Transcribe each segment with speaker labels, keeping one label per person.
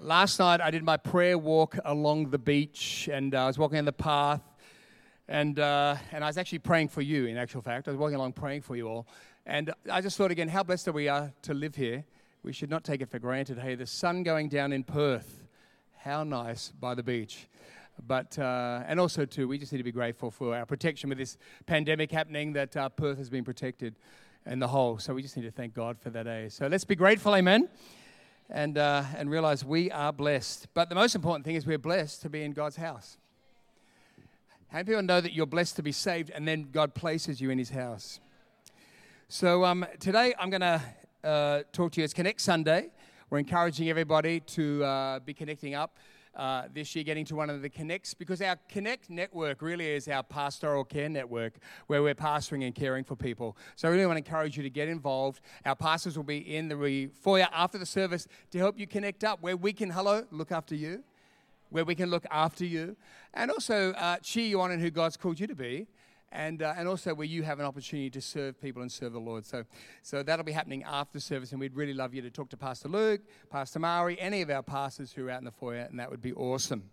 Speaker 1: Last night I did my prayer walk along the beach and uh, I was walking on the path and, uh, and I was actually praying for you, in actual fact. I was walking along praying for you all. And I just thought again, how blessed are we are to live here. We should not take it for granted. Hey, the sun going down in Perth. How nice by the beach. But, uh, and also, too, we just need to be grateful for our protection with this pandemic happening, that uh, Perth has been protected and the whole. So we just need to thank God for that. Eh? So let's be grateful, amen and, uh, and realize we are blessed. But the most important thing is we're blessed to be in God's house. How many people know that you're blessed to be saved and then God places you in his house? So um, today I'm going to uh, talk to you. It's Connect Sunday. We're encouraging everybody to uh, be connecting up uh, this year getting to one of the connects because our connect network really is our pastoral care network where we're pastoring and caring for people. So i really want to encourage you to get involved. Our pastors will be in the foyer after the service to help you connect up where we can hello look after you where we can look after you. And also uh, cheer you on in who god's called you to be and, uh, and also where you have an opportunity to serve people and serve the Lord. So, so that'll be happening after service, and we'd really love you to talk to Pastor Luke, Pastor Mari, any of our pastors who are out in the foyer, and that would be awesome.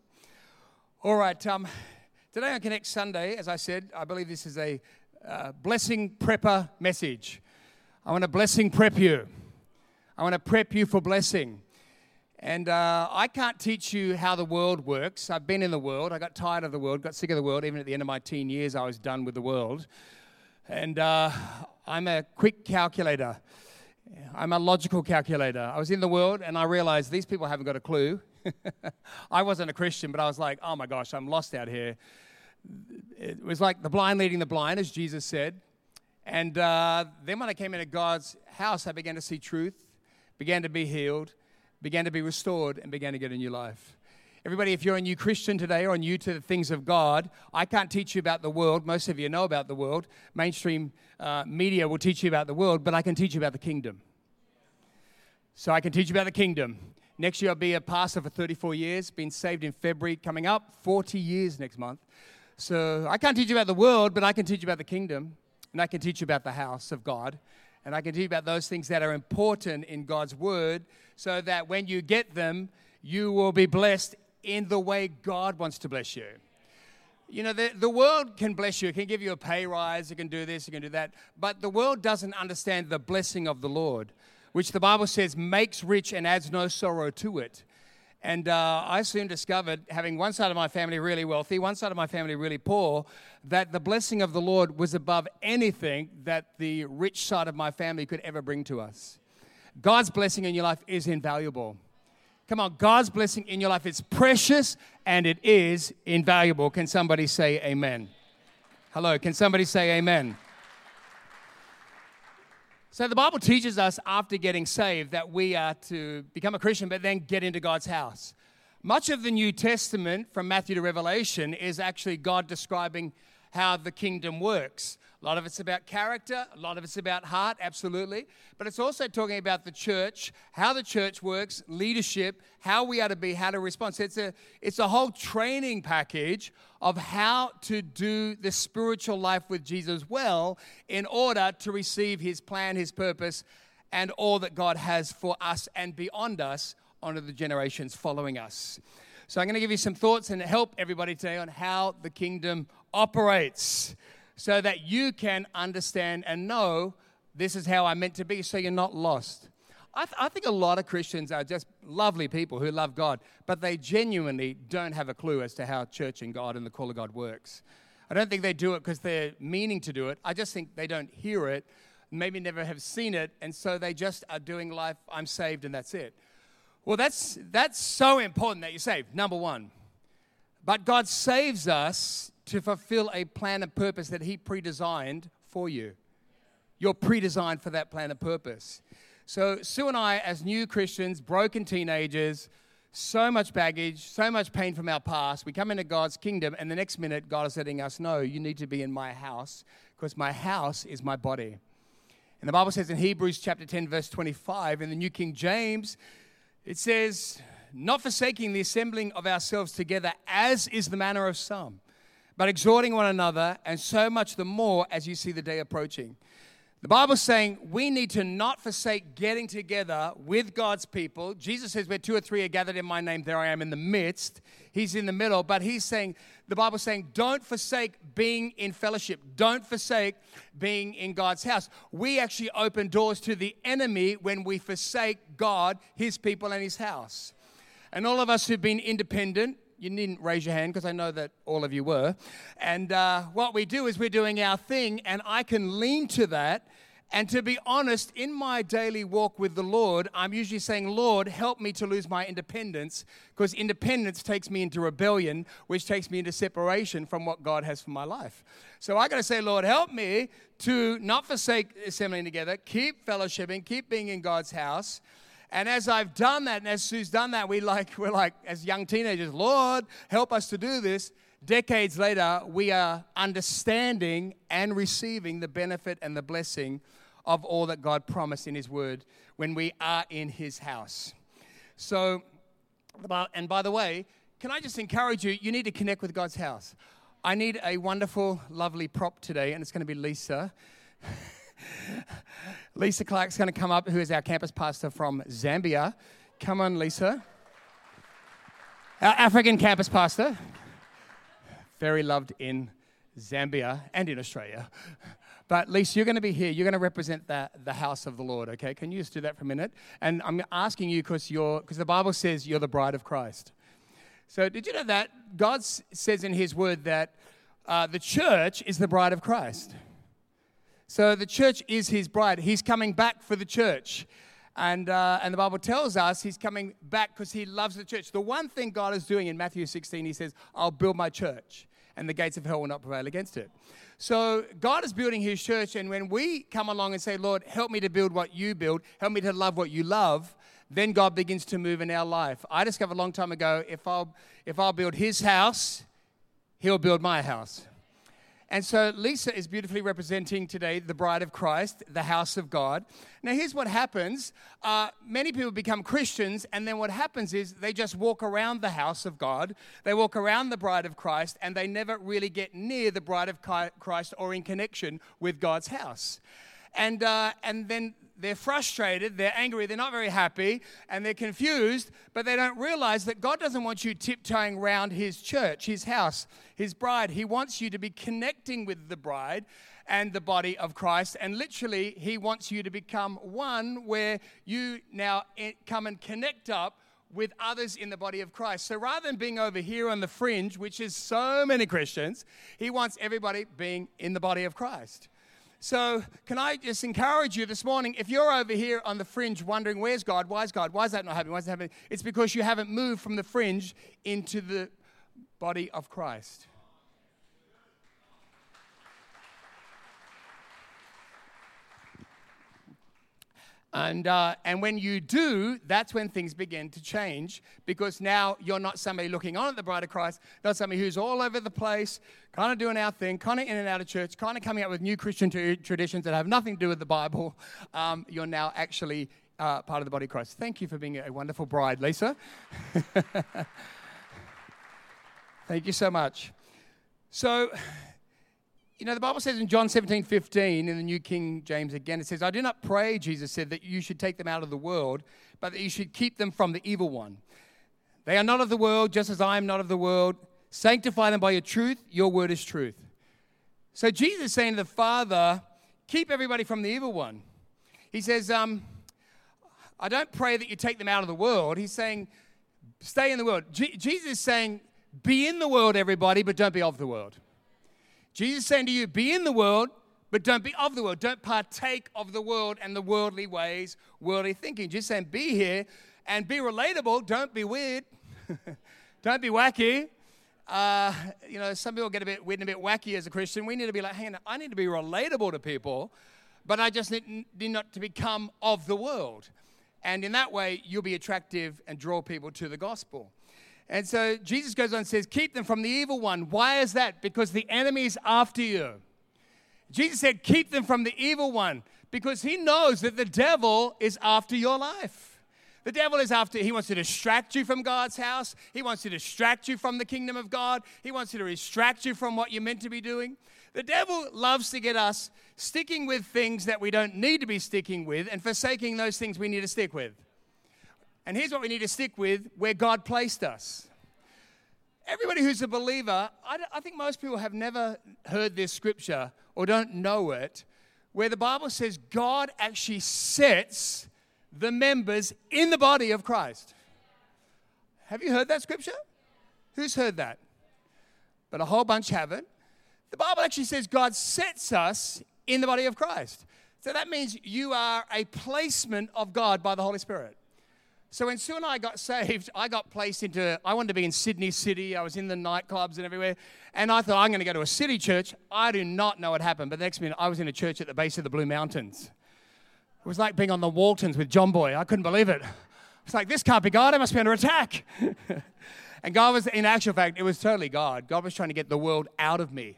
Speaker 1: All right, um, today on Connect Sunday, as I said, I believe this is a uh, blessing prepper message. I want to blessing prep you. I want to prep you for blessing. And uh, I can't teach you how the world works. I've been in the world. I got tired of the world, got sick of the world. Even at the end of my teen years, I was done with the world. And uh, I'm a quick calculator. I'm a logical calculator. I was in the world and I realized these people haven't got a clue. I wasn't a Christian, but I was like, oh my gosh, I'm lost out here. It was like the blind leading the blind, as Jesus said. And uh, then when I came into God's house, I began to see truth, began to be healed began to be restored and began to get a new life. Everybody, if you're a new Christian today or new to the things of God, I can't teach you about the world. Most of you know about the world. Mainstream uh, media will teach you about the world, but I can teach you about the kingdom. So I can teach you about the kingdom. Next year, I'll be a pastor for 34 years, been saved in February, coming up 40 years next month. So I can't teach you about the world, but I can teach you about the kingdom, and I can teach you about the house of God. And I can teach you about those things that are important in God's word so that when you get them, you will be blessed in the way God wants to bless you. You know, the, the world can bless you, it can give you a pay rise, it can do this, it can do that, but the world doesn't understand the blessing of the Lord, which the Bible says makes rich and adds no sorrow to it. And uh, I soon discovered, having one side of my family really wealthy, one side of my family really poor, that the blessing of the Lord was above anything that the rich side of my family could ever bring to us. God's blessing in your life is invaluable. Come on, God's blessing in your life is precious and it is invaluable. Can somebody say amen? Hello, can somebody say amen? So the Bible teaches us after getting saved that we are to become a Christian, but then get into God's house. Much of the New Testament, from Matthew to Revelation, is actually God describing how the kingdom works. A lot of it's about character, a lot of it's about heart, absolutely. But it's also talking about the church, how the church works, leadership, how we are to be, how to respond. So it's a, it's a whole training package of how to do the spiritual life with Jesus well in order to receive his plan, his purpose, and all that God has for us and beyond us onto the generations following us. So I'm going to give you some thoughts and help everybody today on how the kingdom operates so that you can understand and know this is how I'm meant to be so you're not lost. I, th- I, think a lot of Christians are just lovely people who love God, but they genuinely don't have a clue as to how church and God and the call of God works. I don't think they do it because they're meaning to do it. I just think they don't hear it, maybe never have seen it, and so they just are doing life, I'm saved, and that's it. Well, that's, that's so important that you're saved, number one. But God saves us to fulfill a plan and purpose that He pre-designed for you. You're pre-designed for that plan and purpose. So Sue and I, as new Christians, broken teenagers, so much baggage, so much pain from our past. We come into God's kingdom, and the next minute, God is letting us know, you need to be in my house because my house is my body. And the Bible says in Hebrews chapter 10, verse 25, in the New King James, it says, Not forsaking the assembling of ourselves together, as is the manner of some, but exhorting one another, and so much the more as you see the day approaching. The Bible's saying we need to not forsake getting together with God's people. Jesus says, Where two or three are gathered in my name, there I am in the midst. He's in the middle, but he's saying, the Bible's saying, don't forsake being in fellowship. Don't forsake being in God's house. We actually open doors to the enemy when we forsake God, his people, and his house. And all of us who've been independent, you needn't raise your hand because I know that all of you were. And uh, what we do is we're doing our thing, and I can lean to that. And to be honest, in my daily walk with the Lord, I'm usually saying, Lord, help me to lose my independence, because independence takes me into rebellion, which takes me into separation from what God has for my life. So I got to say, Lord, help me to not forsake assembling together, keep fellowshipping, keep being in God's house. And as I've done that, and as Sue's done that, we like, we're like, as young teenagers, Lord, help us to do this. Decades later, we are understanding and receiving the benefit and the blessing of all that God promised in His Word when we are in His house. So, and by the way, can I just encourage you? You need to connect with God's house. I need a wonderful, lovely prop today, and it's going to be Lisa. Lisa Clark's going to come up, who is our campus pastor from Zambia. Come on, Lisa. Our African campus pastor. Very loved in Zambia and in Australia. But Lisa, you're going to be here. You're going to represent the, the house of the Lord, okay? Can you just do that for a minute? And I'm asking you because you're because the Bible says you're the bride of Christ. So did you know that God says in His Word that uh, the church is the bride of Christ? So the church is his bride. He's coming back for the church. And, uh, and the Bible tells us he's coming back because he loves the church. The one thing God is doing in Matthew 16, he says, I'll build my church, and the gates of hell will not prevail against it. So God is building his church, and when we come along and say, Lord, help me to build what you build, help me to love what you love, then God begins to move in our life. I discovered a long time ago if I'll, if I'll build his house, he'll build my house. And so Lisa is beautifully representing today the bride of Christ, the house of God. Now, here's what happens uh, many people become Christians, and then what happens is they just walk around the house of God, they walk around the bride of Christ, and they never really get near the bride of Christ or in connection with God's house. And, uh, and then they're frustrated, they're angry, they're not very happy, and they're confused, but they don't realize that God doesn't want you tiptoeing around His church, His house, His bride. He wants you to be connecting with the bride and the body of Christ. And literally, He wants you to become one where you now come and connect up with others in the body of Christ. So rather than being over here on the fringe, which is so many Christians, He wants everybody being in the body of Christ. So, can I just encourage you this morning? If you're over here on the fringe wondering, where's God? Why is God? Why is that not happening? Why is happening? It's because you haven't moved from the fringe into the body of Christ. And, uh, and when you do, that's when things begin to change because now you're not somebody looking on at the bride of Christ, not somebody who's all over the place, kind of doing our thing, kind of in and out of church, kind of coming up with new Christian t- traditions that have nothing to do with the Bible. Um, you're now actually uh, part of the body of Christ. Thank you for being a wonderful bride, Lisa. Thank you so much. So, you know, the Bible says in John 17, 15, in the New King James again, it says, I do not pray, Jesus said, that you should take them out of the world, but that you should keep them from the evil one. They are not of the world, just as I am not of the world. Sanctify them by your truth. Your word is truth. So Jesus is saying to the Father, keep everybody from the evil one. He says, um, I don't pray that you take them out of the world. He's saying, stay in the world. Je- Jesus is saying, be in the world, everybody, but don't be of the world. Jesus saying to you, be in the world, but don't be of the world. Don't partake of the world and the worldly ways, worldly thinking. Just saying, be here and be relatable. Don't be weird. don't be wacky. Uh, you know, some people get a bit weird and a bit wacky as a Christian. We need to be like, hey, I need to be relatable to people, but I just need, need not to become of the world. And in that way, you'll be attractive and draw people to the gospel. And so Jesus goes on and says, Keep them from the evil one. Why is that? Because the enemy is after you. Jesus said, Keep them from the evil one because he knows that the devil is after your life. The devil is after, he wants to distract you from God's house. He wants to distract you from the kingdom of God. He wants to distract you from what you're meant to be doing. The devil loves to get us sticking with things that we don't need to be sticking with and forsaking those things we need to stick with. And here's what we need to stick with where God placed us. Everybody who's a believer, I, I think most people have never heard this scripture or don't know it, where the Bible says God actually sets the members in the body of Christ. Have you heard that scripture? Who's heard that? But a whole bunch haven't. The Bible actually says God sets us in the body of Christ. So that means you are a placement of God by the Holy Spirit. So when Sue and I got saved, I got placed into, I wanted to be in Sydney City. I was in the nightclubs and everywhere. And I thought, I'm going to go to a city church. I do not know what happened. But the next minute, I was in a church at the base of the Blue Mountains. It was like being on the Waltons with John Boy. I couldn't believe it. It's like, this can't be God. I must be under attack. and God was, in actual fact, it was totally God. God was trying to get the world out of me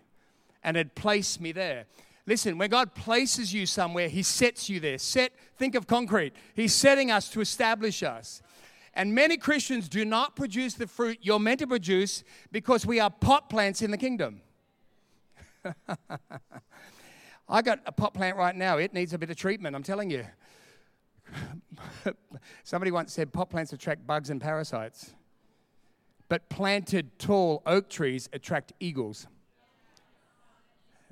Speaker 1: and had placed me there. Listen, when God places you somewhere, He sets you there. Set, think of concrete. He's setting us to establish us. And many Christians do not produce the fruit you're meant to produce because we are pot plants in the kingdom. I got a pot plant right now. It needs a bit of treatment, I'm telling you. Somebody once said pot plants attract bugs and parasites, but planted tall oak trees attract eagles.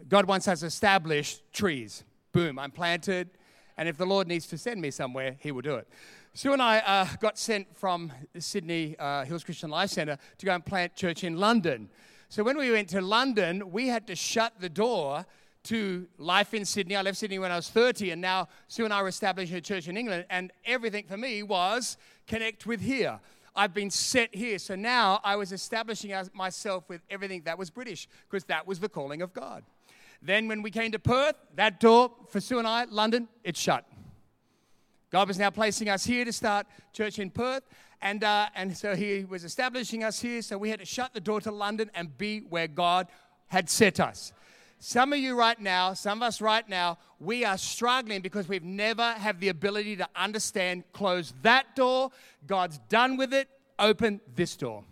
Speaker 1: God once has established trees. Boom, I'm planted, and if the Lord needs to send me somewhere, He will do it. Sue and I uh, got sent from Sydney uh, Hills Christian Life Centre to go and plant church in London. So when we went to London, we had to shut the door to life in Sydney. I left Sydney when I was 30, and now Sue and I were establishing a church in England, and everything for me was connect with here. I've been set here. So now I was establishing myself with everything that was British, because that was the calling of God. Then when we came to Perth, that door for Sue and I, London, it's shut. God was now placing us here to start church in Perth. And, uh, and so he was establishing us here. So we had to shut the door to London and be where God had set us. Some of you right now, some of us right now, we are struggling because we've never had the ability to understand, close that door. God's done with it. Open this door.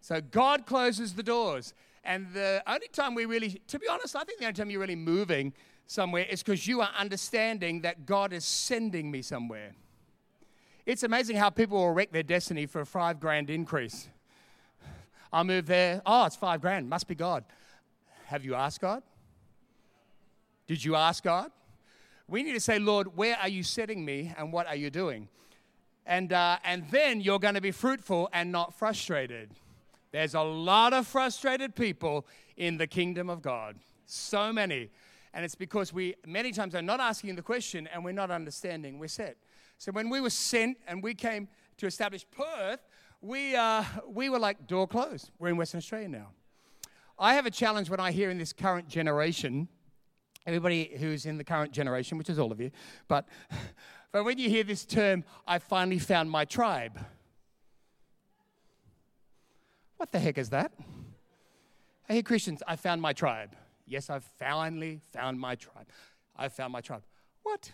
Speaker 1: So God closes the doors. And the only time we really, to be honest, I think the only time you're really moving somewhere is because you are understanding that God is sending me somewhere. It's amazing how people will wreck their destiny for a five grand increase. I move there. Oh, it's five grand. Must be God. Have you asked God? Did you ask God? We need to say, Lord, where are you setting me and what are you doing? And, uh, and then you're going to be fruitful and not frustrated. There's a lot of frustrated people in the kingdom of God. So many. And it's because we, many times, are not asking the question and we're not understanding. We're set. So when we were sent and we came to establish Perth, we, uh, we were like door closed. We're in Western Australia now. I have a challenge when I hear in this current generation, everybody who's in the current generation, which is all of you, but, but when you hear this term, I finally found my tribe. What the heck is that? Hey, Christians, I found my tribe. Yes, I've finally found my tribe. I've found my tribe. What?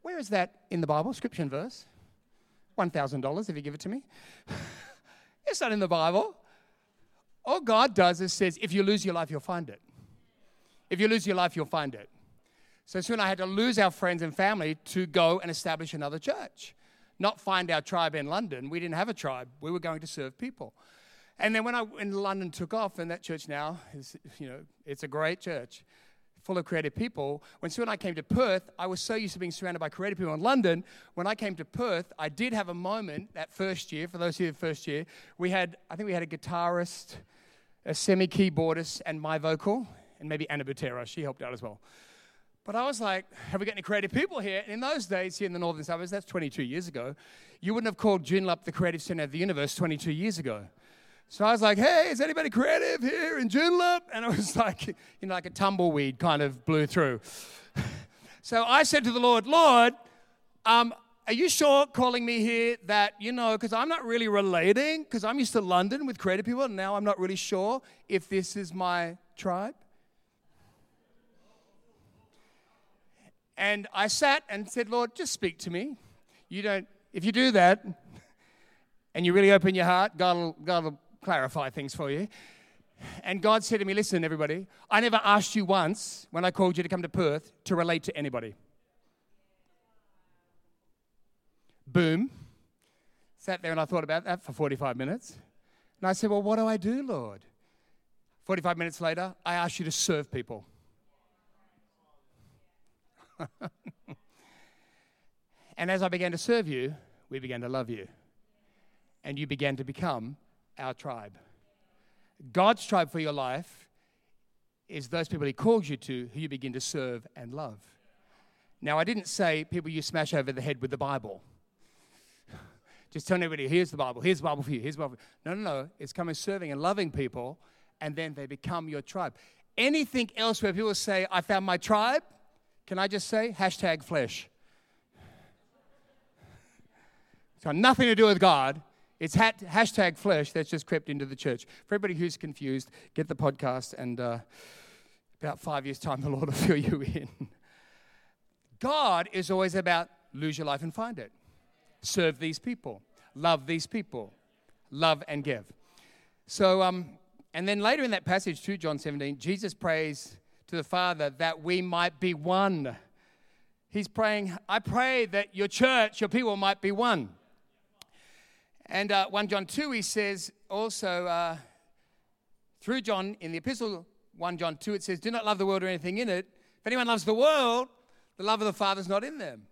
Speaker 1: Where is that in the Bible, scripture verse? $1,000 if you give it to me. it's not in the Bible. All God does is says, if you lose your life, you'll find it. If you lose your life, you'll find it. So soon I had to lose our friends and family to go and establish another church, not find our tribe in London. We didn't have a tribe. We were going to serve people. And then when I when London took off, and that church now is, you know, it's a great church full of creative people. When Sue and I came to Perth, I was so used to being surrounded by creative people in London. When I came to Perth, I did have a moment that first year, for those who the first year, we had, I think we had a guitarist, a semi keyboardist, and my vocal, and maybe Anna Butera. She helped out as well. But I was like, have we got any creative people here? And in those days, here in the northern suburbs, that's 22 years ago, you wouldn't have called Joondalup the creative center of the universe 22 years ago. So I was like, hey, is anybody creative here in Joondalup? And it was like, you know, like a tumbleweed kind of blew through. so I said to the Lord, Lord, Um, are you sure calling me here that, you know, because I'm not really relating, because I'm used to London with creative people, and now I'm not really sure if this is my tribe? And I sat and said, Lord, just speak to me. You don't, if you do that, and you really open your heart, God will, God will clarify things for you. And God said to me, Listen, everybody, I never asked you once when I called you to come to Perth to relate to anybody. Boom. Sat there and I thought about that for 45 minutes. And I said, Well, what do I do, Lord? 45 minutes later, I asked you to serve people. and as I began to serve you, we began to love you. And you began to become our tribe. God's tribe for your life is those people He calls you to who you begin to serve and love. Now, I didn't say people you smash over the head with the Bible. Just telling everybody, here's the Bible, here's the Bible for you, here's the Bible. No, no, no. It's coming serving and loving people, and then they become your tribe. Anything else where people say, I found my tribe, can I just say, hashtag flesh? It's got nothing to do with God. It's hat, hashtag flesh that's just crept into the church. For everybody who's confused, get the podcast, and uh, about five years' time, the Lord will fill you in. God is always about lose your life and find it. Serve these people, love these people, love and give. So, um, and then later in that passage, to John 17, Jesus prays to the Father that we might be one. He's praying, I pray that your church, your people might be one. And uh, 1 John 2, he says also, uh, through John, in the epistle 1 John 2, it says, Do not love the world or anything in it. If anyone loves the world, the love of the Father is not in them.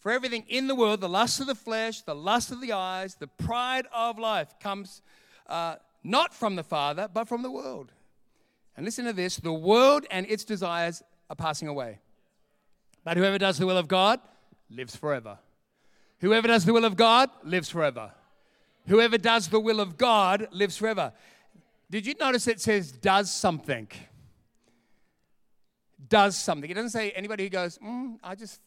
Speaker 1: For everything in the world, the lust of the flesh, the lust of the eyes, the pride of life comes uh, not from the Father, but from the world. And listen to this the world and its desires are passing away. But whoever does the will of God lives forever. Whoever does the will of God lives forever. Whoever does the will of God lives forever. Did you notice it says does something? Does something. It doesn't say anybody who goes, mm, I just,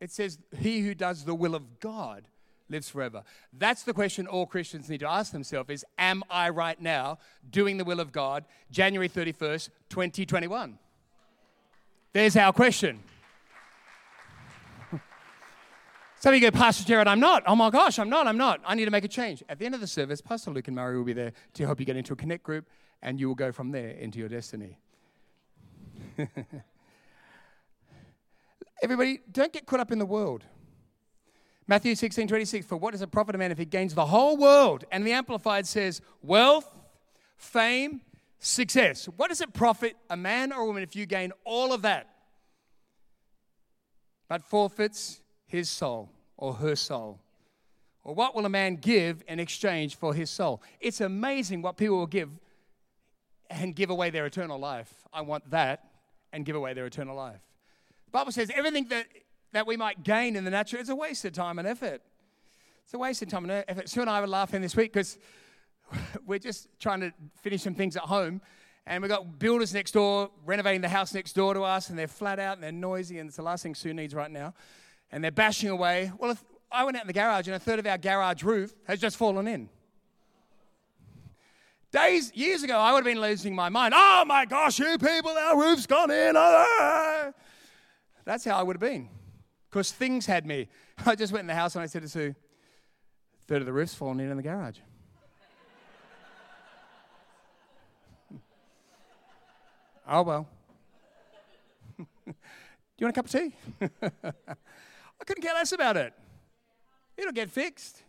Speaker 1: it says he who does the will of God lives forever. That's the question all Christians need to ask themselves is am I right now doing the will of God January 31st, 2021? There's our question. Some of you go, Pastor Jared, I'm not. Oh my gosh, I'm not, I'm not. I need to make a change. At the end of the service, Pastor Luke and Murray will be there to help you get into a connect group, and you will go from there into your destiny. Everybody, don't get caught up in the world. Matthew 16, 26, for what does it profit a man if he gains the whole world? And the Amplified says, wealth, fame, success. What does it profit a man or a woman if you gain all of that, but forfeits his soul or her soul? Or what will a man give in exchange for his soul? It's amazing what people will give and give away their eternal life. I want that and give away their eternal life. The Bible says everything that, that we might gain in the natural is a waste of time and effort. It's a waste of time and effort. Sue and I were laughing this week because we're just trying to finish some things at home. And we've got builders next door renovating the house next door to us, and they're flat out and they're noisy, and it's the last thing Sue needs right now and they're bashing away. Well, I went out in the garage and a third of our garage roof has just fallen in. Days, years ago, I would have been losing my mind. Oh my gosh, you people, our roof's gone in. Ah! That's how I would have been. Because things had me. I just went in the house and I said to Sue, third of the roof's fallen in in the garage. oh well. Do you want a cup of tea? I couldn't care less about it. It'll get fixed.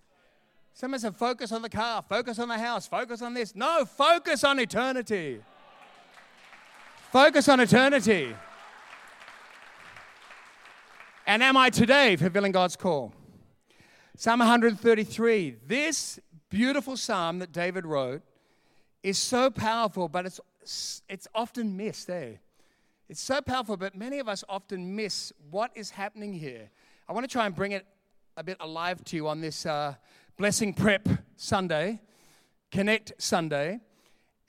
Speaker 1: Someone said, focus on the car, focus on the house, focus on this. No, focus on eternity. Focus on eternity. And am I today fulfilling God's call? Psalm 133. This beautiful psalm that David wrote is so powerful, but it's, it's often missed, eh? It's so powerful, but many of us often miss what is happening here. I want to try and bring it a bit alive to you on this uh, Blessing Prep Sunday, Connect Sunday.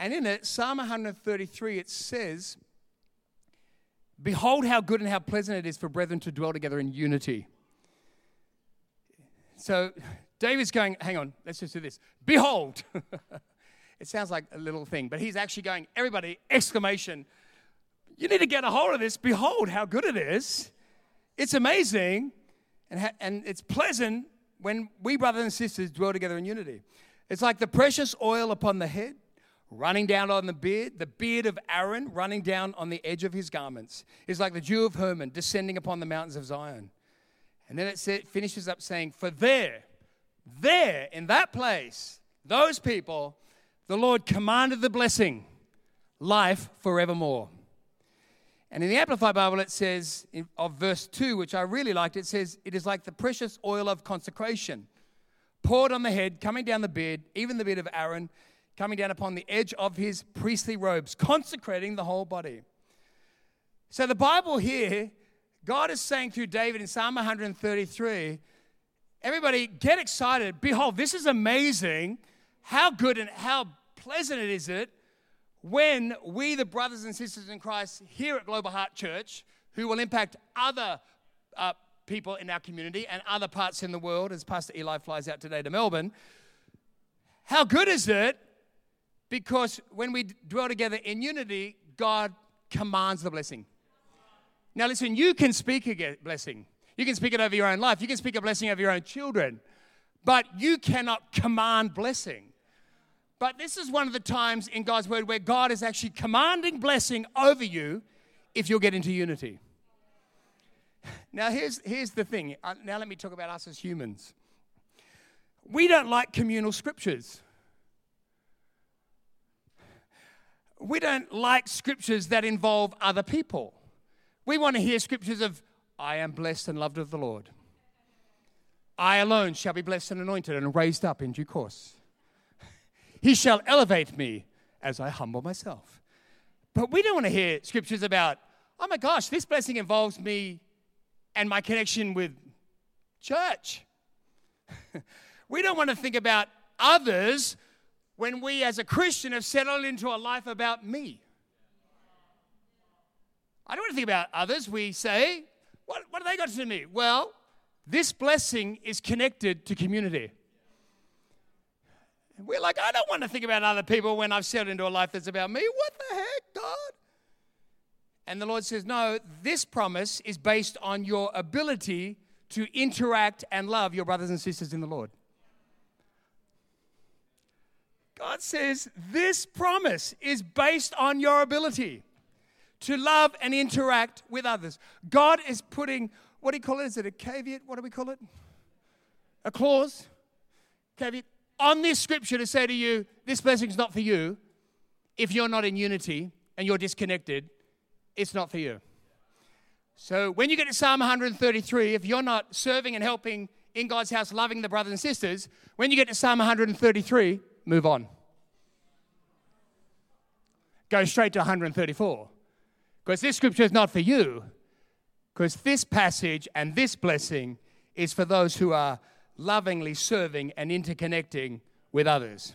Speaker 1: And in it, Psalm 133, it says, Behold how good and how pleasant it is for brethren to dwell together in unity. So David's going, hang on, let's just do this. Behold. it sounds like a little thing, but he's actually going, everybody, exclamation. You need to get a hold of this. Behold how good it is. It's amazing and, ha- and it's pleasant when we brothers and sisters dwell together in unity. It's like the precious oil upon the head, running down on the beard, the beard of Aaron running down on the edge of his garments. is like the dew of Hermon descending upon the mountains of Zion. And then it finishes up saying, For there, there, in that place, those people, the Lord commanded the blessing, life forevermore. And in the Amplified Bible, it says, of verse 2, which I really liked, it says, It is like the precious oil of consecration, poured on the head, coming down the beard, even the beard of Aaron, coming down upon the edge of his priestly robes, consecrating the whole body. So the Bible here, God is saying through David in Psalm 133, everybody get excited. Behold, this is amazing. How good and how pleasant it is it when we, the brothers and sisters in Christ here at Global Heart Church, who will impact other uh, people in our community and other parts in the world, as Pastor Eli flies out today to Melbourne, how good is it? Because when we dwell together in unity, God commands the blessing. Now, listen, you can speak a blessing. You can speak it over your own life. You can speak a blessing over your own children. But you cannot command blessing. But this is one of the times in God's word where God is actually commanding blessing over you if you'll get into unity. Now, here's, here's the thing. Uh, now, let me talk about us as humans. We don't like communal scriptures. We don't like scriptures that involve other people. We want to hear scriptures of, I am blessed and loved of the Lord. I alone shall be blessed and anointed and raised up in due course. He shall elevate me as I humble myself. But we don't want to hear scriptures about, oh my gosh, this blessing involves me and my connection with church. we don't want to think about others when we as a Christian have settled into a life about me. I don't want to think about others. We say, what, what have they got to do with me? Well, this blessing is connected to community. We're like, I don't want to think about other people when I've settled into a life that's about me. What the heck, God? And the Lord says, No, this promise is based on your ability to interact and love your brothers and sisters in the Lord. God says, This promise is based on your ability to love and interact with others. God is putting, what do you call it? Is it a caveat? What do we call it? A clause? Caveat on this scripture to say to you, this blessing's not for you. If you're not in unity and you're disconnected, it's not for you. So when you get to Psalm 133, if you're not serving and helping in God's house, loving the brothers and sisters, when you get to Psalm 133, move on. Go straight to 134. Because this scripture is not for you. Because this passage and this blessing is for those who are lovingly serving and interconnecting with others.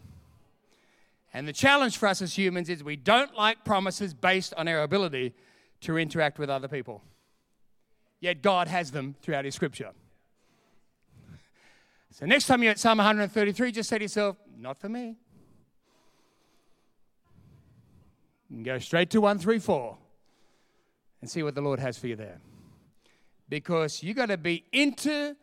Speaker 1: And the challenge for us as humans is we don't like promises based on our ability to interact with other people. Yet God has them throughout His scripture. So next time you're at Psalm 133, just say to yourself, not for me. Go straight to 134 and see what the Lord has for you there. Because you got to be into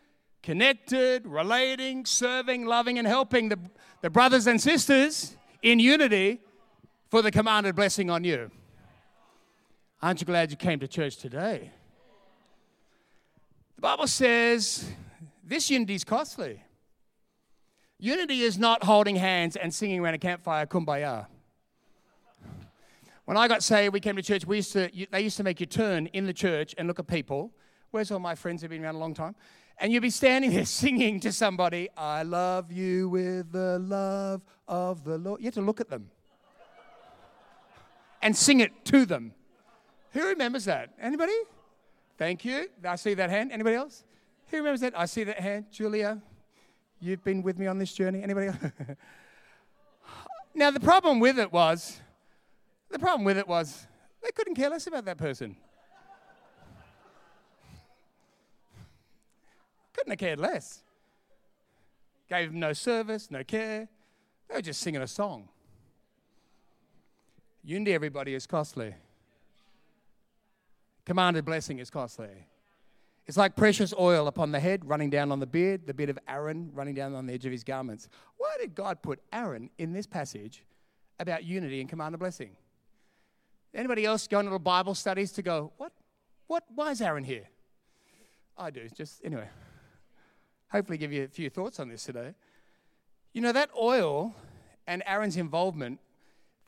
Speaker 1: connected, relating, serving, loving, and helping the, the brothers and sisters in unity for the commanded blessing on you. Aren't you glad you came to church today? The Bible says this unity is costly. Unity is not holding hands and singing around a campfire, kumbaya. When I got saved, we came to church. We used to, they used to make you turn in the church and look at people. Where's all my friends who've been around a long time? and you'd be standing there singing to somebody, I love you with the love of the Lord. You have to look at them and sing it to them. Who remembers that? Anybody? Thank you. I see that hand. Anybody else? Who remembers that? I see that hand. Julia, you've been with me on this journey. Anybody now, the problem with it was, the problem with it was, they couldn't care less about that person. Couldn't have cared less. gave them no service, no care. They were just singing a song. Unity, everybody, is costly. Commanded blessing is costly. It's like precious oil upon the head, running down on the beard, the beard of Aaron running down on the edge of his garments. Why did God put Aaron in this passage about unity and commanded blessing? Anybody else going to little Bible studies to go, what? What? Why is Aaron here? I do. Just anyway. Hopefully, give you a few thoughts on this today. You know that oil and Aaron's involvement.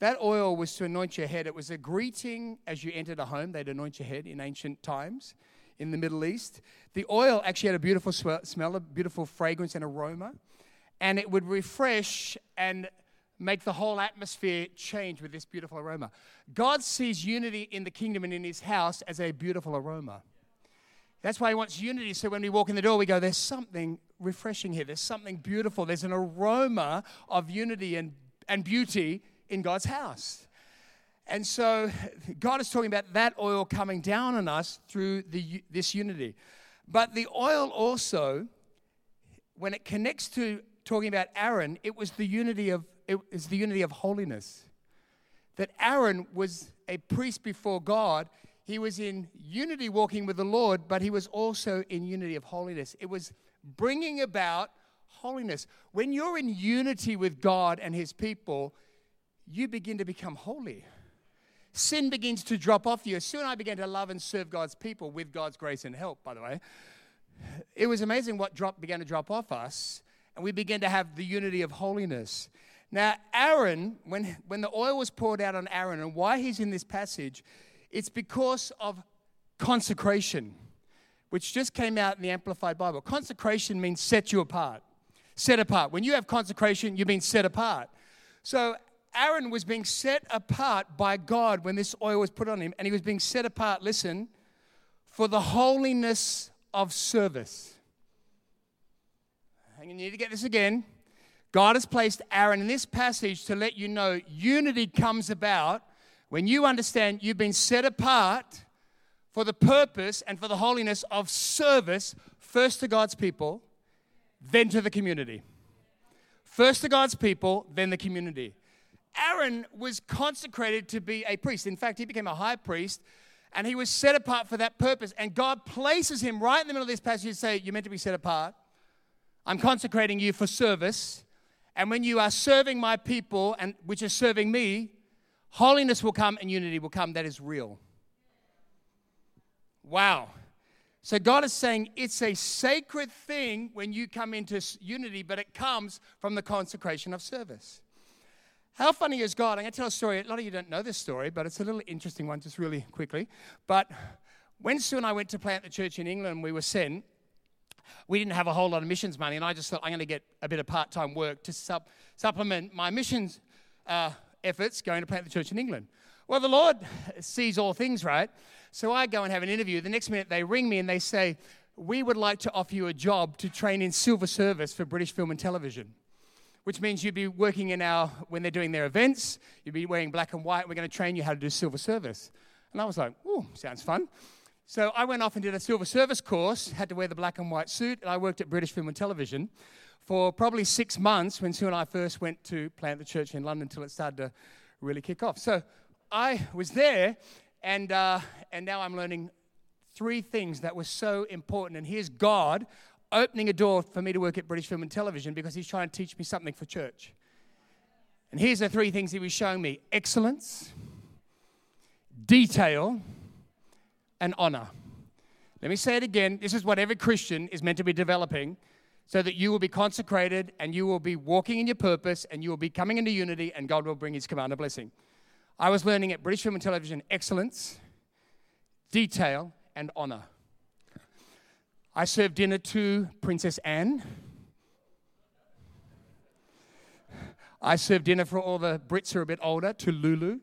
Speaker 1: That oil was to anoint your head. It was a greeting as you entered a home. They'd anoint your head in ancient times in the Middle East. The oil actually had a beautiful smell, a beautiful fragrance and aroma, and it would refresh and make the whole atmosphere change with this beautiful aroma. God sees unity in the kingdom and in his house as a beautiful aroma. That's why he wants unity. So when we walk in the door, we go, there's something refreshing here. There's something beautiful. There's an aroma of unity and, and beauty in God's house. And so God is talking about that oil coming down on us through the, this unity. But the oil also, when it connects to talking about Aaron, it was the unity of it is the unity of holiness. That Aaron was a priest before God. He was in unity walking with the Lord, but he was also in unity of holiness. It was bringing about holiness. When you're in unity with God and his people, you begin to become holy. Sin begins to drop off you. As soon I began to love and serve God's people with God's grace and help, by the way. It was amazing what drop, began to drop off us, and we began to have the unity of holiness. Now, Aaron, when, when the oil was poured out on Aaron, and why he's in this passage, it's because of consecration, which just came out in the Amplified Bible. Consecration means set you apart. Set apart. When you have consecration, you've been set apart. So Aaron was being set apart by God when this oil was put on him, and he was being set apart, listen, for the holiness of service. And you need to get this again. God has placed Aaron in this passage to let you know unity comes about when you understand you've been set apart for the purpose and for the holiness of service, first to God's people, then to the community. First to God's people, then the community. Aaron was consecrated to be a priest. In fact, he became a high priest and he was set apart for that purpose. And God places him right in the middle of this passage to say, You're meant to be set apart. I'm consecrating you for service. And when you are serving my people, and which is serving me, holiness will come and unity will come. That is real. Wow. So God is saying it's a sacred thing when you come into unity, but it comes from the consecration of service. How funny is God? I'm going to tell a story. A lot of you don't know this story, but it's a little interesting one, just really quickly. But when Sue and I went to plant the church in England, we were sent we didn't have a whole lot of missions money, and I just thought I'm going to get a bit of part time work to sup- supplement my missions uh, efforts going to plant the church in England. Well, the Lord sees all things, right? So I go and have an interview. The next minute, they ring me and they say, We would like to offer you a job to train in silver service for British film and television which means you'd be working in our, when they're doing their events, you'd be wearing black and white. We're going to train you how to do silver service. And I was like, oh, sounds fun. So I went off and did a silver service course, had to wear the black and white suit, and I worked at British Film and Television for probably six months when Sue and I first went to plant the church in London until it started to really kick off. So I was there, and, uh, and now I'm learning three things that were so important. And here's God opening a door for me to work at British Film and Television because He's trying to teach me something for church. And here's the three things He was showing me excellence, detail, and honor. Let me say it again. This is what every Christian is meant to be developing so that you will be consecrated and you will be walking in your purpose and you will be coming into unity and God will bring his command of blessing. I was learning at British Film and Television excellence, detail, and honor. I served dinner to Princess Anne. I served dinner for all the Brits who are a bit older to Lulu.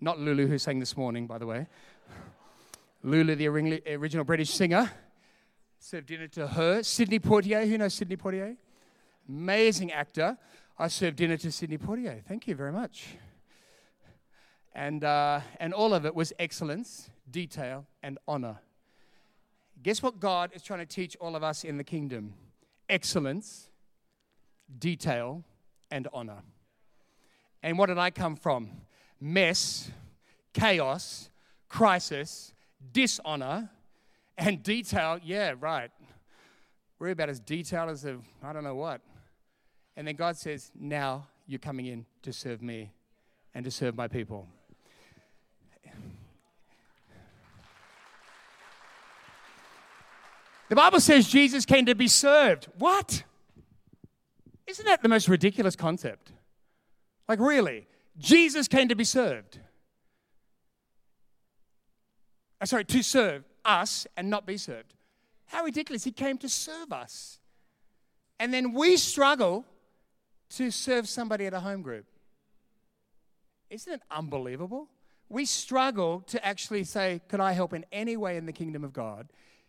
Speaker 1: Not Lulu, who sang this morning, by the way. Lulu, the original British singer, served dinner to her. Sidney Poitier, who knows Sidney Poitier? Amazing actor. I served dinner to Sidney Poitier. Thank you very much. And, uh, and all of it was excellence, detail, and honor. Guess what God is trying to teach all of us in the kingdom? Excellence, detail, and honor. And what did I come from? Mess, chaos, crisis, dishonor, and detail. Yeah, right. We're about as detailed as a, I don't know what. And then God says, Now you're coming in to serve me and to serve my people. The Bible says Jesus came to be served. What? Isn't that the most ridiculous concept? Like, really? Jesus came to be served. Uh, sorry, to serve us and not be served. How ridiculous. He came to serve us. And then we struggle to serve somebody at a home group. Isn't it unbelievable? We struggle to actually say, Could I help in any way in the kingdom of God?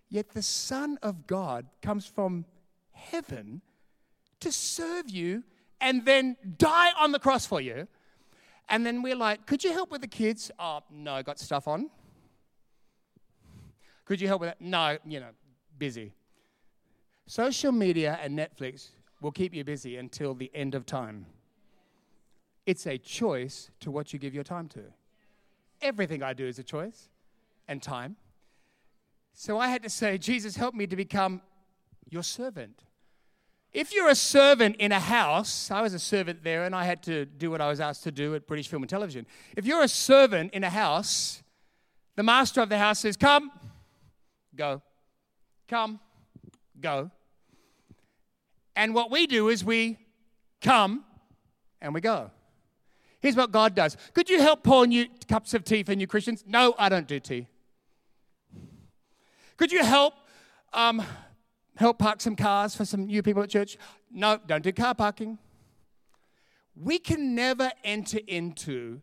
Speaker 1: Yet the Son of God comes from heaven to serve you and then die on the cross for you. And then we're like, Could you help with the kids? Oh, no, got stuff on. Could you help with that? No, you know, busy. Social media and Netflix will keep you busy until the end of time. It's a choice to what you give your time to. Everything I do is a choice and time. So I had to say, Jesus, help me to become your servant. If you're a servant in a house, I was a servant there and I had to do what I was asked to do at British Film and Television. If you're a servant in a house, the master of the house says, Come, go. Come, go. And what we do is we come and we go. Here's what God does. Could you help pour new cups of tea for new Christians? No, I don't do tea. Could you help um, help park some cars for some new people at church? No, don't do car parking. We can never enter into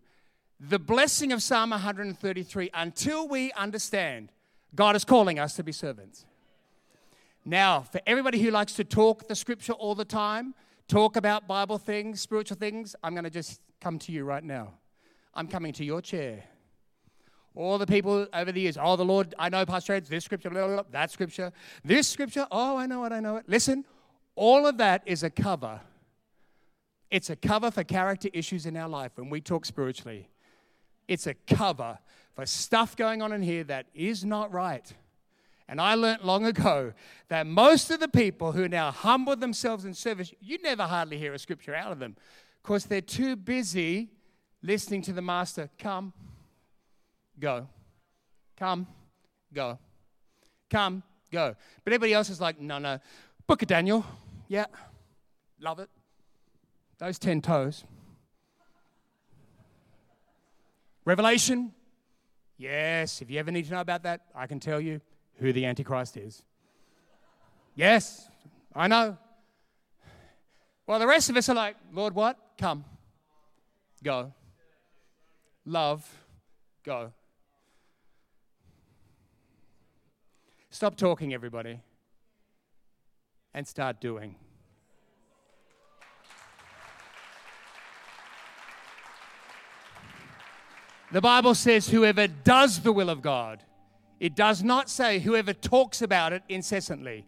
Speaker 1: the blessing of Psalm 133 until we understand God is calling us to be servants. Now, for everybody who likes to talk the scripture all the time, talk about Bible things, spiritual things, I'm going to just come to you right now. I'm coming to your chair. All the people over the years, oh, the Lord, I know, Pastor Ed, this scripture, blah, blah, blah, that scripture, this scripture, oh, I know it, I know it. Listen, all of that is a cover. It's a cover for character issues in our life when we talk spiritually. It's a cover for stuff going on in here that is not right. And I learnt long ago that most of the people who now humble themselves in service, you never hardly hear a scripture out of them because they're too busy listening to the master come, go, come, go, come, go. But everybody else is like, no, no. Book of Daniel, yeah, love it. Those 10 toes. Revelation, yes, if you ever need to know about that, I can tell you who the Antichrist is. Yes, I know. Well, the rest of us are like, Lord, what? Come. Go. Love. Go. Stop talking, everybody, and start doing. The Bible says, whoever does the will of God it does not say whoever talks about it incessantly.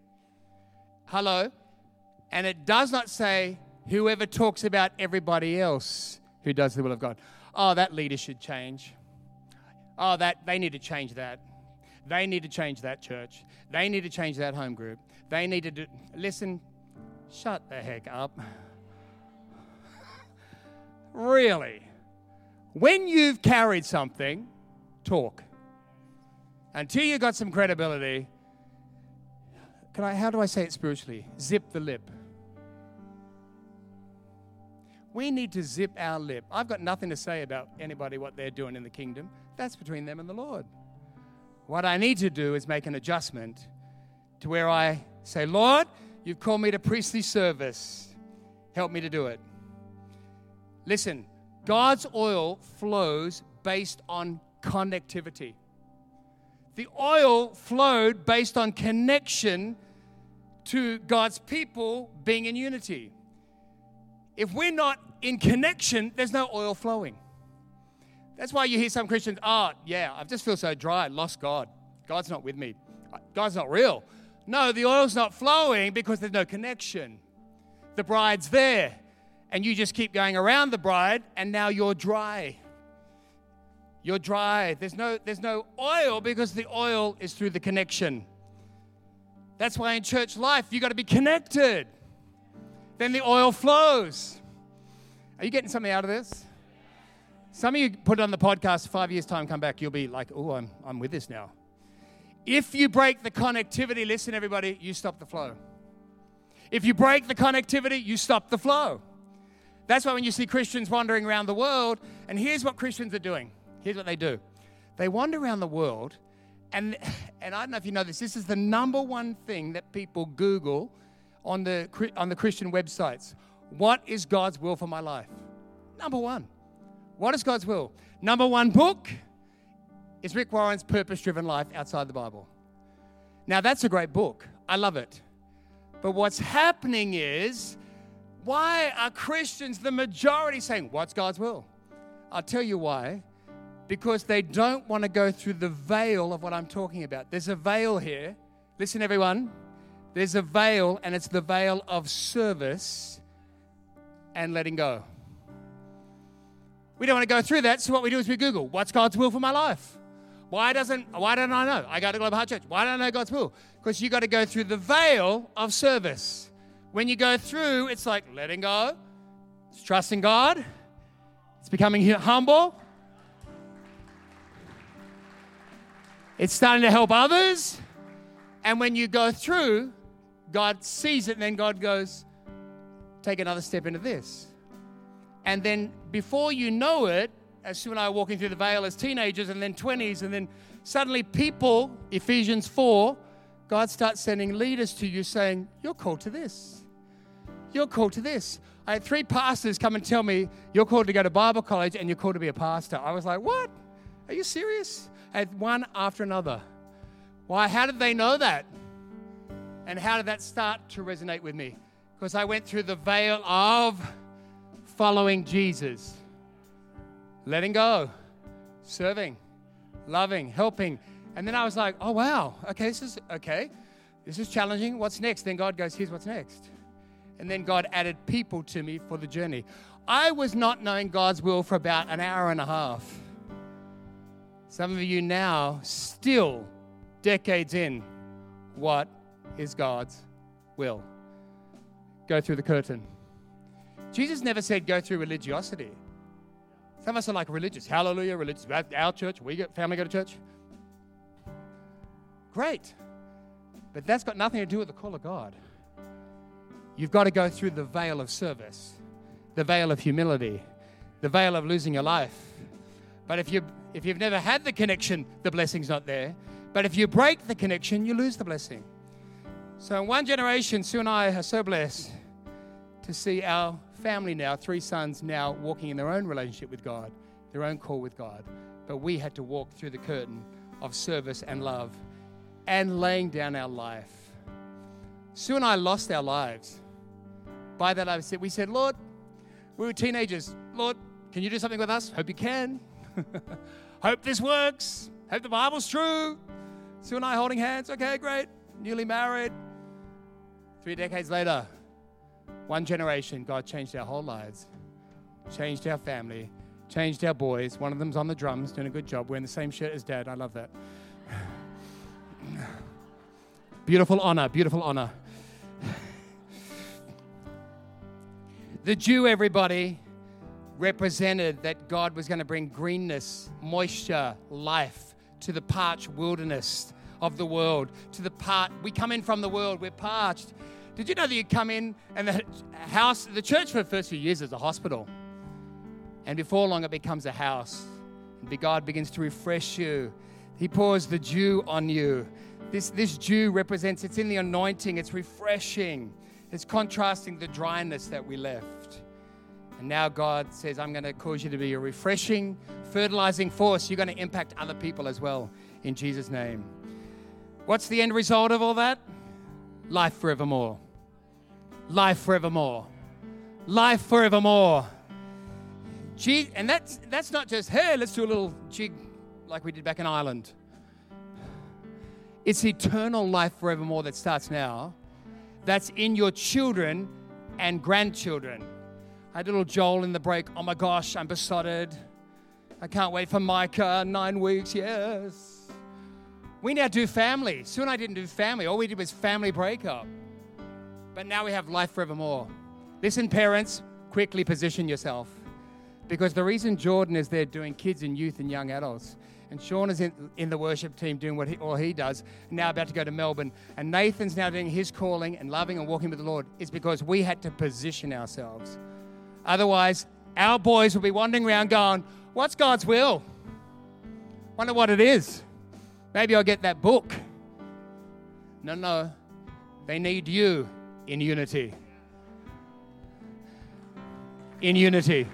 Speaker 1: Hello? And it does not say whoever talks about everybody else who does the will of God. Oh, that leader should change. Oh, that they need to change that. They need to change that church. They need to change that home group. They need to do listen, shut the heck up. really? When you've carried something, talk until you've got some credibility, can I, how do I say it spiritually? Zip the lip. We need to zip our lip. I've got nothing to say about anybody, what they're doing in the kingdom. That's between them and the Lord. What I need to do is make an adjustment to where I say, Lord, you've called me to priestly service. Help me to do it. Listen, God's oil flows based on connectivity. The oil flowed based on connection to God's people being in unity. If we're not in connection, there's no oil flowing. That's why you hear some Christians, oh, yeah, I just feel so dry, lost God. God's not with me. God's not real. No, the oil's not flowing because there's no connection. the bride's there, and you just keep going around the bride, and now you're dry. You're dry. There's no, there's no oil because the oil is through the connection. That's why in church life, you've got to be connected. Then the oil flows. Are you getting something out of this? Some of you put it on the podcast, five years' time, come back, you'll be like, oh, I'm, I'm with this now. If you break the connectivity, listen, everybody, you stop the flow. If you break the connectivity, you stop the flow. That's why when you see Christians wandering around the world, and here's what Christians are doing here's what they do they wander around the world, and, and I don't know if you know this, this is the number one thing that people Google on the, on the Christian websites. What is God's will for my life? Number one. What is God's will? Number one book is Rick Warren's Purpose Driven Life Outside the Bible. Now, that's a great book. I love it. But what's happening is, why are Christians, the majority, saying, What's God's will? I'll tell you why. Because they don't want to go through the veil of what I'm talking about. There's a veil here. Listen, everyone. There's a veil, and it's the veil of service and letting go. We don't want to go through that, so what we do is we Google, what's God's will for my life? Why doesn't why don't I know? I go to Global Heart Church. Why don't I know God's will? Because you got to go through the veil of service. When you go through, it's like letting go, it's trusting God, it's becoming humble, it's starting to help others. And when you go through, God sees it, and then God goes, take another step into this. And then before you know it, as Sue and I are walking through the veil as teenagers and then 20s, and then suddenly people, Ephesians 4, God starts sending leaders to you saying, You're called to this. You're called to this. I had three pastors come and tell me, You're called to go to Bible college and you're called to be a pastor. I was like, What? Are you serious? Had one after another. Why? How did they know that? And how did that start to resonate with me? Because I went through the veil of following Jesus, letting go, serving, loving, helping. And then I was like, oh, wow, okay, this is okay. This is challenging. What's next? Then God goes, here's what's next. And then God added people to me for the journey. I was not knowing God's will for about an hour and a half. Some of you now, still decades in, what is God's will? Go through the curtain. Jesus never said go through religiosity. Some of us are like religious. Hallelujah, religious. Our church, we get family go to church. Great. But that's got nothing to do with the call of God. You've got to go through the veil of service, the veil of humility, the veil of losing your life. But if you if you've never had the connection, the blessing's not there. But if you break the connection, you lose the blessing. So in one generation, Sue and I are so blessed to see our family now, three sons now walking in their own relationship with God, their own call with God. But we had to walk through the curtain of service and love and laying down our life. Sue and I lost our lives. By that I said, we said, Lord, we were teenagers. Lord, can you do something with us? Hope you can. Hope this works. Hope the Bible's true. Sue and I holding hands. Okay, great. Newly married. Three decades later, one generation, God changed our whole lives, changed our family, changed our boys. One of them's on the drums, doing a good job, wearing the same shirt as dad. I love that. beautiful honor, beautiful honor. the dew, everybody, represented that God was going to bring greenness, moisture, life to the parched wilderness of the world, to the part we come in from the world, we're parched. Did you know that you come in and the house, the church for the first few years is a hospital. And before long, it becomes a house. And God begins to refresh you. He pours the dew on you. This, this dew represents, it's in the anointing, it's refreshing, it's contrasting the dryness that we left. And now God says, I'm going to cause you to be a refreshing, fertilizing force. You're going to impact other people as well in Jesus' name. What's the end result of all that? Life forevermore life forevermore. Life forevermore. Gee, and that's, that's not just, hey, let's do a little jig like we did back in Ireland. It's eternal life forevermore that starts now. That's in your children and grandchildren. I had little Joel in the break. Oh my gosh, I'm besotted. I can't wait for Micah. Nine weeks, yes. We now do family. Sue and I didn't do family. All we did was family breakup. But now we have life forevermore. Listen, parents, quickly position yourself. Because the reason Jordan is there doing kids and youth and young adults, and Sean is in, in the worship team doing what he, all he does, now about to go to Melbourne, and Nathan's now doing his calling and loving and walking with the Lord, is because we had to position ourselves. Otherwise, our boys will be wandering around going, What's God's will? Wonder what it is. Maybe I'll get that book. No, no. They need you in unity. In unity.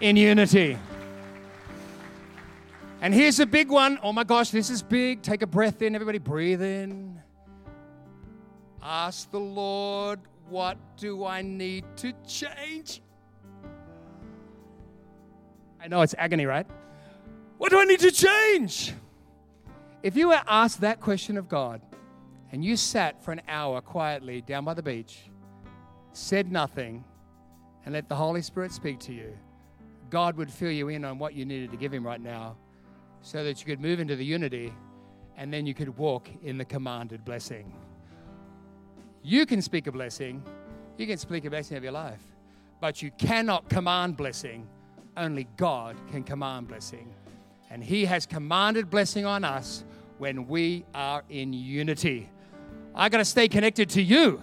Speaker 1: In unity. And here's a big one. Oh my gosh, this is big. Take a breath in. Everybody, breathe in. Ask the Lord, what do I need to change? I know it's agony, right? What do I need to change? If you were asked that question of God and you sat for an hour quietly down by the beach, said nothing, and let the Holy Spirit speak to you, God would fill you in on what you needed to give Him right now so that you could move into the unity and then you could walk in the commanded blessing. You can speak a blessing, you can speak a blessing of your life, but you cannot command blessing. Only God can command blessing. And He has commanded blessing on us when we are in unity. I got to stay connected to you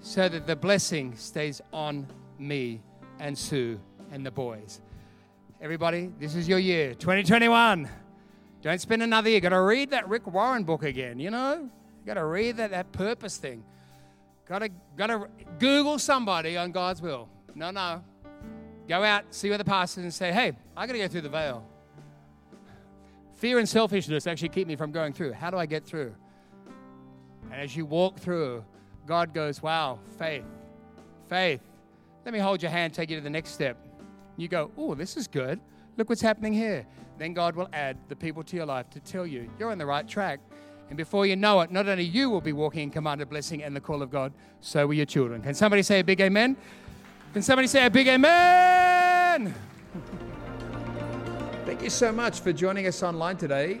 Speaker 1: so that the blessing stays on me and Sue and the boys. Everybody, this is your year, 2021. Don't spend another year. Got to read that Rick Warren book again, you know? Got to read that, that purpose thing. Got to, got to Google somebody on God's will. No, no. Go out, see where the pastor and say, hey, I got to go through the veil. Fear and selfishness actually keep me from going through. How do I get through? And as you walk through, God goes, wow, faith, faith. Let me hold your hand, take you to the next step. You go, oh, this is good. Look what's happening here. Then God will add the people to your life to tell you you're on the right track. And before you know it, not only you will be walking in commanded blessing and the call of God, so will your children. Can somebody say a big amen? Can somebody say a big amen?
Speaker 2: Thank you so much for joining us online today.